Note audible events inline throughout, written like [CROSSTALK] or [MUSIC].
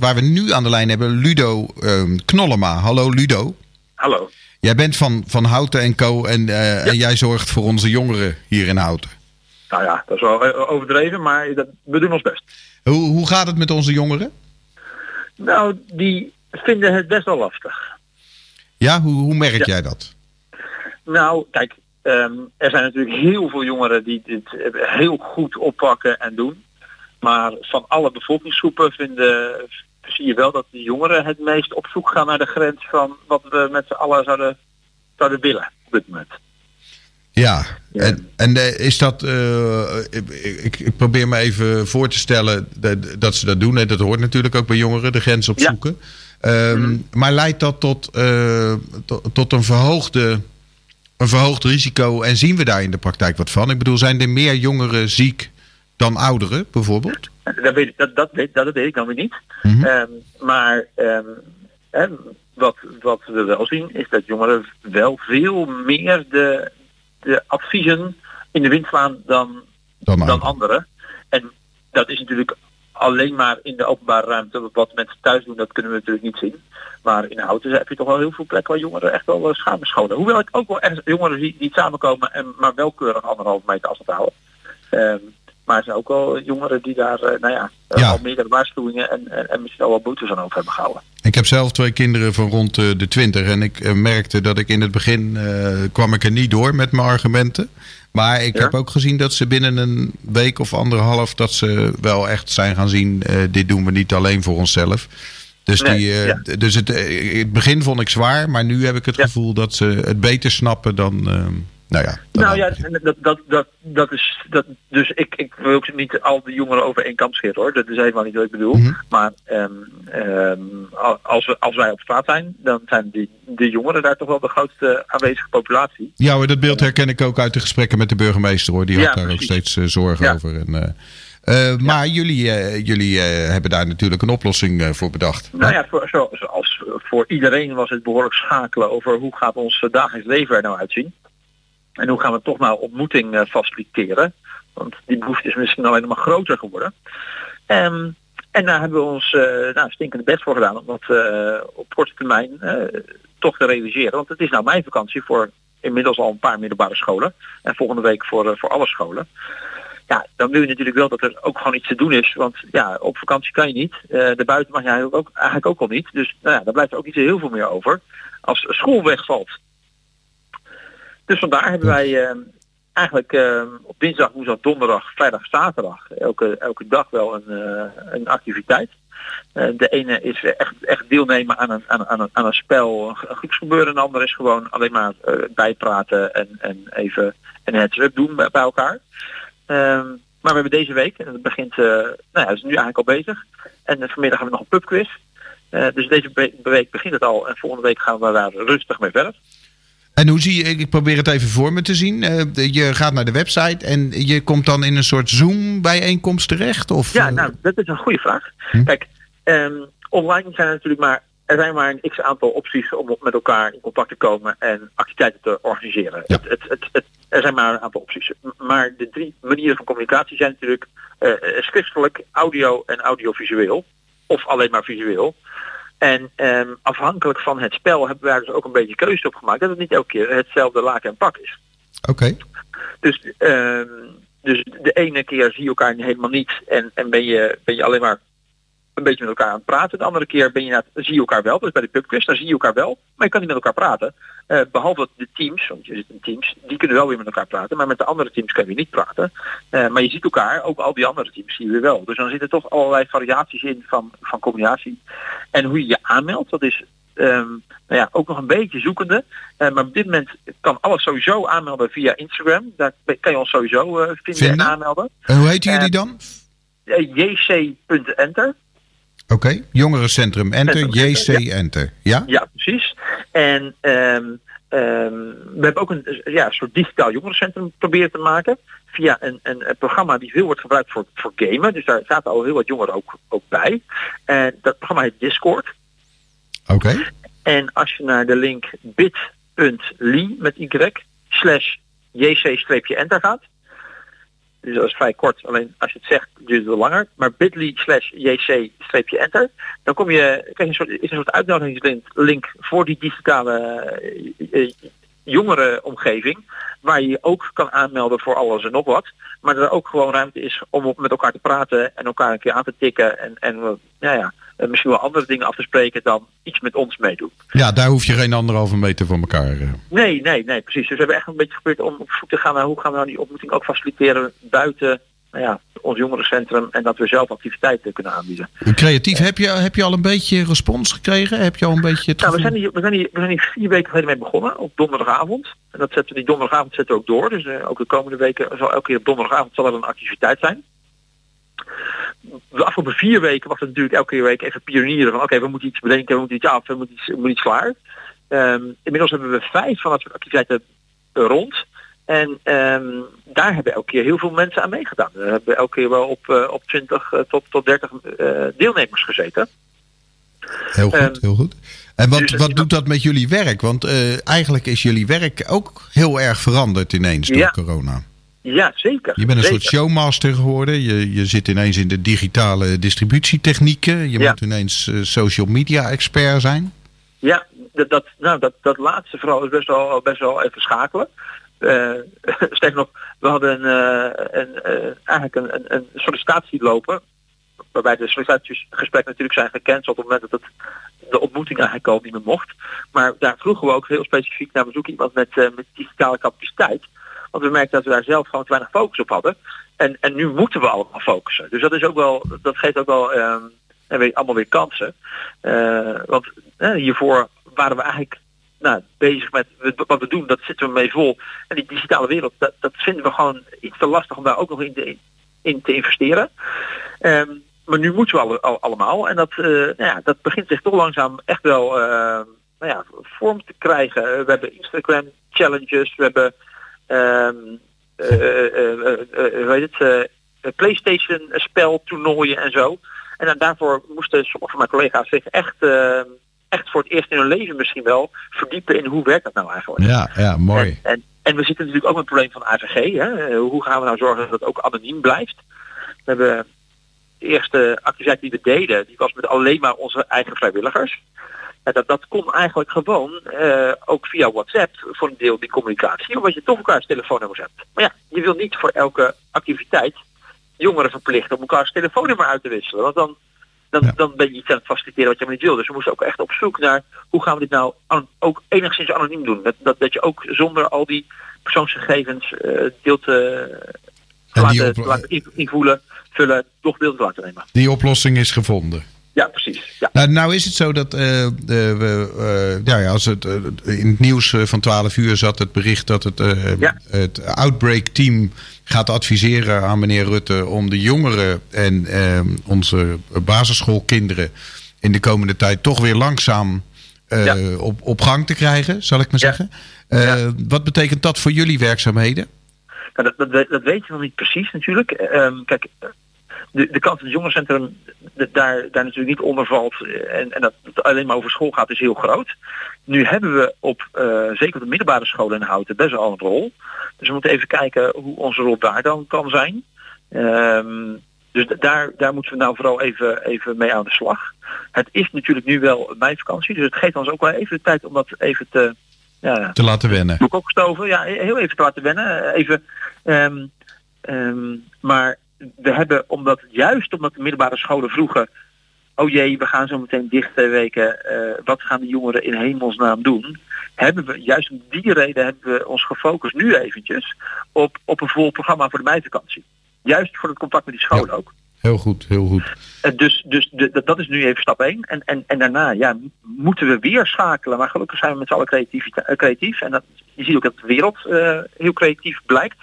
waar we nu aan de lijn hebben Ludo ehm, Knollema. Hallo Ludo. Hallo. Jij bent van, van Houten en Co. En, eh, en jij zorgt voor onze jongeren hier in Houten. Nou ja, dat is wel eh, overdreven, maar dat, we doen ons best. Hoe, hoe gaat het met onze jongeren? Nou, die vinden het best wel lastig. Ja, hoe, hoe merk jij dat? Nou, kijk, ehm, er zijn natuurlijk heel veel jongeren die dit heel goed oppakken en doen. Maar van alle bevolkingsgroepen vinden, zie je wel dat de jongeren het meest op zoek gaan naar de grens van wat we met z'n allen zouden, zouden willen op dit moment. Ja, en, en eh, is dat, eh, ik, ik, probeer me even voor te stellen dat, dat ze dat doen. En dat hoort natuurlijk ook bij jongeren, de grens opzoeken. Ja. Um, mm. Maar leidt dat tot, uh, tot, tot, een, verhoogde, een verhoogd risico en zien we daar in de praktijk wat van? Ik bedoel, zijn er meer jongeren ziek dan ouderen bijvoorbeeld? Dat weet, dat, dat, weet, dat weet ik dan weer niet. Mm -hmm. um, maar um, wat, wat we wel zien is dat jongeren wel veel meer de, de adviezen in de wind slaan dan, dan, dan anderen. En dat is natuurlijk alleen maar in de openbare ruimte. Wat mensen thuis doen, dat kunnen we natuurlijk niet zien. Maar in de auto heb je toch wel heel veel plekken waar jongeren echt wel schamen scholen. Hoewel ik ook wel echt jongeren zie die samenkomen en maar wel keurig anderhalve meter afstand houden. Um, maar er zijn ook wel jongeren die daar, uh, nou ja, ja, al meerdere waarschuwingen en, en, en misschien al wel boetes aan over hebben gehouden. Ik heb zelf twee kinderen van rond de 20 en ik merkte dat ik in het begin uh, kwam ik er niet door met mijn argumenten. Maar ik ja? heb ook gezien dat ze binnen een week of anderhalf dat ze wel echt zijn gaan zien, dit doen we niet alleen voor onszelf. Dus, nee, die, ja. dus het, het begin vond ik zwaar, maar nu heb ik het gevoel dat ze het beter snappen dan, nou ja, nou ja, dat, dat, dat, dat is. Dat, dus ik, ik wil ook niet al die jongeren over één kam scheren hoor. Dat is helemaal niet wat ik bedoel. Mm -hmm. Maar um, um, als, we, als wij op straat zijn, dan zijn die, de jongeren daar toch wel de grootste aanwezige populatie. Ja hoor, dat beeld herken ik ook uit de gesprekken met de burgemeester hoor. Die had ja, daar precies. ook steeds uh, zorgen ja. over. En, uh, uh, maar jullie, uh, jullie uh, hebben daar natuurlijk een oplossing voor bedacht. Nou ja, voor, zo, zoals voor iedereen was het behoorlijk schakelen over hoe gaat ons dagelijks leven er nou uitzien. En hoe gaan we toch nou ontmoeting uh, faciliteren? Want die behoefte is misschien alleen maar groter geworden. Um, en daar hebben we ons uh, nou, stinkende best voor gedaan om dat uh, op korte termijn toch te realiseren. Want het is nou mijn vakantie voor inmiddels al een paar middelbare scholen. En volgende week voor, voor alle scholen. Ja, dan wil je natuurlijk wel dat er ook gewoon iets te doen is. Want ja, op vakantie kan je niet. de buiten mag je eigenlijk ook, eigenlijk ook al niet. Dus nou ja, daar blijft er ook niet heel veel meer over. Als school wegvalt, dus vandaar hebben wij uh, eigenlijk uh, op dinsdag, woensdag, donderdag, vrijdag, zaterdag elke, elke dag wel een, uh, een activiteit. de ene is echt, echt deelnemen aan een, aan, een, aan een spel, een groepsgebeuren. En de andere is gewoon alleen maar bijpraten en, en even een heads-up doen bij elkaar. Um, maar we hebben deze week, en dat begint, nou ja, dat is nu eigenlijk al bezig. En vanmiddag hebben we nog een pubquiz. dus deze week begint het al en volgende week gaan we daar rustig mee verder. En hoe zie je, ik probeer het even voor me te zien. Uh, je gaat naar de website en je komt dan in een soort Zoom-bijeenkomst terecht? Of, ja, nou, dat is een goede vraag. Hm? Kijk, um, online zijn er natuurlijk maar, er zijn maar een x aantal opties om met elkaar in contact te komen en activiteiten te organiseren. Ja. Het, het, het, er zijn maar een aantal opties. Maar de drie manieren van communicatie zijn natuurlijk uh, schriftelijk, audio en audiovisueel. Of alleen maar visueel. En um, afhankelijk van het spel hebben wij dus ook een beetje keuze op gemaakt. Dat het niet elke keer hetzelfde laken en pak is. Oké. Okay. Dus, um, dus de ene keer zie je elkaar helemaal niet en, en ben, je, ben je alleen maar een beetje met elkaar aan het praten. De andere keer ben je naar, zie je elkaar wel. Dus bij de pubquiz, daar zie je elkaar wel. Maar je kan niet met elkaar praten. Uh, behalve de teams, want je zit in teams, die kunnen wel weer met elkaar praten. Maar met de andere teams kan je niet praten. Uh, maar je ziet elkaar, ook al die andere teams zie je weer wel. Dus dan zitten toch allerlei variaties in van, van combinatie. En hoe je je aanmeldt, dat is um, nou ja, ook nog een beetje zoekende. Uh, maar op dit moment kan alles sowieso aanmelden via Instagram. Daar kan je ons sowieso vinden, vinden, en aanmelden. En hoe heet jullie dan? jc.enter. Oké, okay. jongerencentrum Enter, JC ja. Enter. Ja? Ja, precies. En um, um, we hebben ook een ja, soort digitaal jongerencentrum proberen te maken. Via een, een, een, programma die veel wordt gebruikt voor, voor gamen. Dus daar zaten al heel wat jongeren ook, ook bij. En dat programma heet Discord. Oké. Okay. En als je naar de link bit.ly met y slash jc-enter gaat. Dus dat is vrij kort. Alleen als je het zegt, duurt het langer. Maar bit.ly slash jc-enter. Dan kom je, krijg je een soort, is een soort uitnodigingslink voor die digitale jongere omgeving. Waar je je ook kan aanmelden voor alles en nog wat. Maar er ook gewoon ruimte is om met elkaar te praten en elkaar een keer aan te tikken. En, en ja, ja, misschien wel andere dingen af te spreken dan iets met ons meedoen. Ja, daar hoef je geen anderhalve meter van elkaar. Eh. Nee, nee, nee, precies. Dus we hebben echt een beetje geprobeerd om op zoek te gaan naar hoe gaan we nou die ontmoeting ook faciliteren buiten nou ja, ons jongerencentrum en dat we zelf activiteiten kunnen aanbieden. Creatief, heb je, heb je al een beetje respons gekregen? Heb je al een beetje nou, we, zijn hier, we, zijn hier, we zijn hier vier weken geleden mee begonnen, op donderdagavond. En dat zetten we die donderdagavond zetten we ook door. Dus uh, ook de komende weken zal elke keer op donderdagavond zal er een activiteit zijn. De afgelopen vier weken was het natuurlijk elke week even pionieren van oké, we moeten iets bedenken, we moeten iets af, we moeten iets, we moeten iets klaar. Um, inmiddels hebben we vijf van dat soort activiteiten rond. En um, daar hebben elke keer heel veel mensen aan meegedaan. We hebben elke keer wel op, uh, op 20 uh, tot, tot 30 uh, deelnemers gezeten. Heel goed, um, heel goed. En wat, dus, wat doet dat met jullie werk? Want eigenlijk is jullie werk ook heel erg veranderd ineens door ja. corona. Ja, zeker. Je bent een zeker. soort showmaster geworden. Je, je zit ineens in de digitale distributietechnieken. Je Ja. moet ineens social media expert zijn. Ja, dat, dat, nou, dat, dat laatste vooral is best wel, best wel even schakelen. [LAUGHS] Uh, nog, we hadden een, een, een, eigenlijk een, een, sollicitatie lopen. Waarbij de sollicitatiegesprekken natuurlijk zijn gecanceld op het moment dat het, de ontmoeting eigenlijk al niet meer mocht. Maar daar vroegen we ook heel specifiek naar bezoek iemand met, met digitale capaciteit. Want we merkten dat we daar zelf gewoon te weinig focus op hadden. En, en nu moeten we allemaal focussen. Dus dat is ook wel, dat geeft ook wel um, en weer, allemaal weer kansen. Want hiervoor waren we eigenlijk nou, bezig met wat we doen, dat zitten we mee vol. En die digitale wereld, dat, dat vinden we gewoon iets te lastig om daar ook nog in te, in te investeren. Um, maar nu moeten we al, allemaal. En dat, uh, nou ja, dat begint zich toch langzaam echt wel uh, nou ja, vorm te krijgen. We hebben Instagram challenges, we hebben um, uh, weet het, PlayStation speltoernooien en zo. En dan daarvoor moesten sommige van mijn collega's zich echt ehm, echt voor het eerst in hun leven misschien wel verdiepen in hoe werkt dat nou eigenlijk. Ja, ja mooi. En, en, en we zitten natuurlijk ook met het probleem van AVG. Hè? Hoe gaan we nou zorgen dat het ook anoniem blijft? We hebben de eerste activiteit die we deden, die was met alleen maar onze eigen vrijwilligers. En dat, dat kon eigenlijk gewoon uh, ook via WhatsApp voor een deel die communicatie, omdat je toch elkaars telefoonnummers hebt. Maar ja, je wil niet voor elke activiteit jongeren verplichten om elkaars telefoonnummer uit te wisselen. Want dan dan, ja. dan ben je iets aan het faciliteren wat je maar niet wil. Dus we moesten ook echt op zoek naar hoe gaan we dit nou ook enigszins anoniem doen. Dat, dat, dat je ook zonder al die persoonsgegevens uh, deel te, te laten, op... te laten invoelen, vullen, toch deel te laten nemen. Die oplossing is gevonden. Ja, precies. Ja. Nou, nou is het zo dat uh, we, uh, ja, als het uh, in het nieuws van 12 uur zat het bericht dat het, ja. het outbreak team gaat adviseren aan meneer Rutte om de jongeren en onze basisschoolkinderen in de komende tijd toch weer langzaam ja. op, op gang te krijgen, zal ik maar zeggen. Wat betekent dat voor jullie werkzaamheden? Nou, dat, dat, dat, weet je nog niet precies natuurlijk. Um, kijk, de, de kans dat het jongerencentrum daar, daar natuurlijk niet onder valt en, en dat het alleen maar over school gaat is heel groot. Nu hebben we op, uh, zeker op de middelbare scholen in Houten best wel een rol. Dus we moeten even kijken hoe onze rol daar dan kan zijn. Um, dus daar, daar moeten we nou vooral even, even mee aan de slag. Het is natuurlijk nu wel meivakantie, dus het geeft ons ook wel even de tijd om dat even te... Ja, te laten wennen. Gestoven, ja, heel even te laten wennen. Even, um, um, maar we hebben, omdat juist omdat de middelbare scholen vroegen, oh jee, we gaan zo meteen dicht twee weken, uh, wat gaan de jongeren in hemelsnaam doen? Hebben we, juist om die reden hebben we ons gefocust nu eventjes op, op een vol programma voor de meivakantie. Juist voor het contact met die scholen ja. ook. Heel goed, heel goed. Uh, dus dus de, dat is nu even stap 1. En, en, en daarna ja, moeten we weer schakelen. Maar gelukkig zijn we met z'n allen creatief, creatief. En dat, je ziet ook dat de wereld uh, heel creatief blijkt.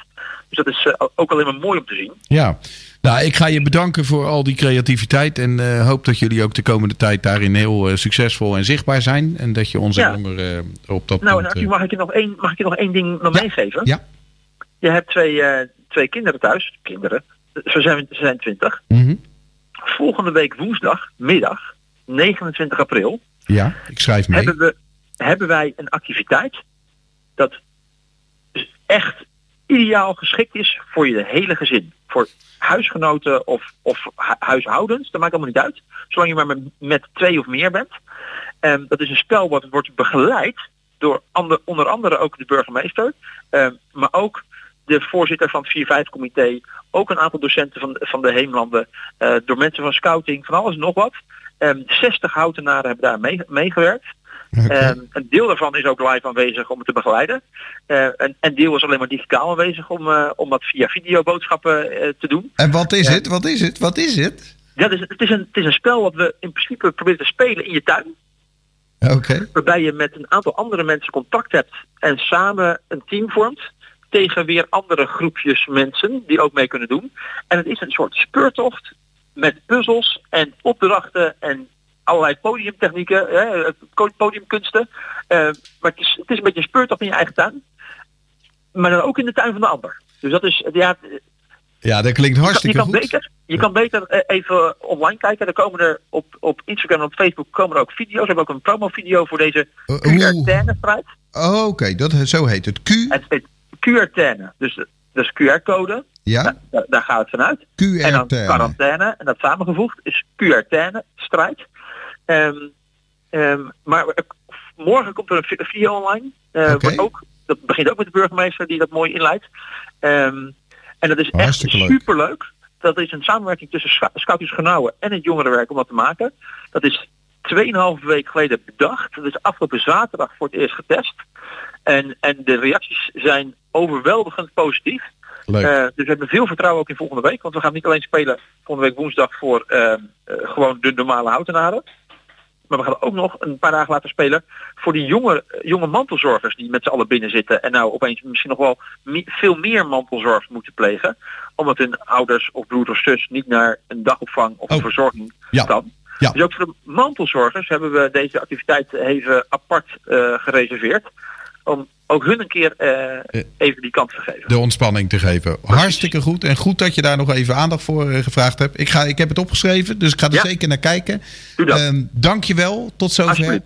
Dus dat is uh, ook alleen maar mooi om te zien. Ja, nou, ik ga je bedanken voor al die creativiteit. En uh, hoop dat jullie ook de komende tijd daarin heel succesvol en zichtbaar zijn. En dat je onze ja. jongeren op dat nou, punt... Nou, mag ik je nog één, mag ik je nog één ding nog ja. meegeven? Ja. Je hebt twee, twee kinderen thuis. Kinderen. Ze zijn, ze zijn 20. Mm -hmm. Volgende week woensdag, middag, 29 april. Ja, ik schrijf mee. Hebben, we, hebben wij een activiteit dat dus echt ideaal geschikt is voor je hele gezin. Voor huisgenoten of, of huishoudens, dat maakt allemaal niet uit. Zolang je maar met, met twee of meer bent. Um, dat is een spel wat wordt begeleid door ander, onder andere ook de burgemeester. Um, maar ook de voorzitter van het 4-5-comité. Ook een aantal docenten van, van de Heemlanden. Uh, door mensen van scouting, van alles en nog wat. Um, 60 houtenaren hebben daar mee, meegewerkt. Okay. Um, een deel daarvan is ook live aanwezig om het te begeleiden. Uh, en een deel is alleen maar digitaal aanwezig om, uh, om dat via videoboodschappen te doen. En wat is het? Wat is het? Wat is het? Ja, dus het, is een, het is een spel wat we in principe proberen te spelen in je tuin. Okay. Waarbij je met een aantal andere mensen contact hebt en samen een team vormt tegen weer andere groepjes mensen die ook mee kunnen doen. En het is een soort speurtocht met puzzels en opdrachten en allerlei podiumtechnieken, hè, podiumkunsten. Uh, maar het is, het is een beetje een speurtocht in je eigen tuin. Maar dan ook in de tuin van de ander. Dus dat is, ja... Ja, dat klinkt hartstikke je kan, goed. Beter, je kan beter even online kijken. Er komen er op, op Instagram en op Facebook komen er ook video's. We hebben ook een promo-video voor deze Uh, QR-strijd. Oh, Oké, dat zo heet het. Q. Het heet QR-terne. Dus, dus QR-code. Ja. Daar, daar gaat het vanuit. QR En dan quarantaine. En dat samengevoegd is QR-strijd. Um, um, maar morgen komt er een video online. Uh, ook, dat begint ook met de burgemeester die dat mooi inleidt. Um, en dat is echt Hartstikke leuk. superleuk. Dat is een samenwerking tussen Scoutjes Genouwen en het jongerenwerk om dat te maken. Dat is 2,5 week geleden bedacht. Dat is afgelopen zaterdag voor het eerst getest. En, en de reacties zijn overweldigend positief. Uh, dus we hebben veel vertrouwen ook in volgende week. Want we gaan niet alleen spelen volgende week woensdag voor uh, uh, gewoon de normale houtenaren. Maar we gaan ook nog een paar dagen laten spelen voor die jonge, jonge mantelzorgers die met z'n allen binnen zitten. En nou opeens misschien nog wel me veel meer mantelzorg moeten plegen. Omdat hun ouders of broer of zus niet naar een dagopvang of een Oh. verzorging Ja. kan. Ja. Dus ook voor de mantelzorgers hebben we deze activiteit even apart uh, gereserveerd. Om ook hun een keer uh, even die kans te geven. De ontspanning te geven. Hartstikke goed. En goed dat je daar nog even aandacht voor uh, gevraagd hebt. Ik, ga, ik heb het opgeschreven, dus ik ga er Ja. zeker naar kijken. Doe dat. Ehm, Dank je wel. Tot zover.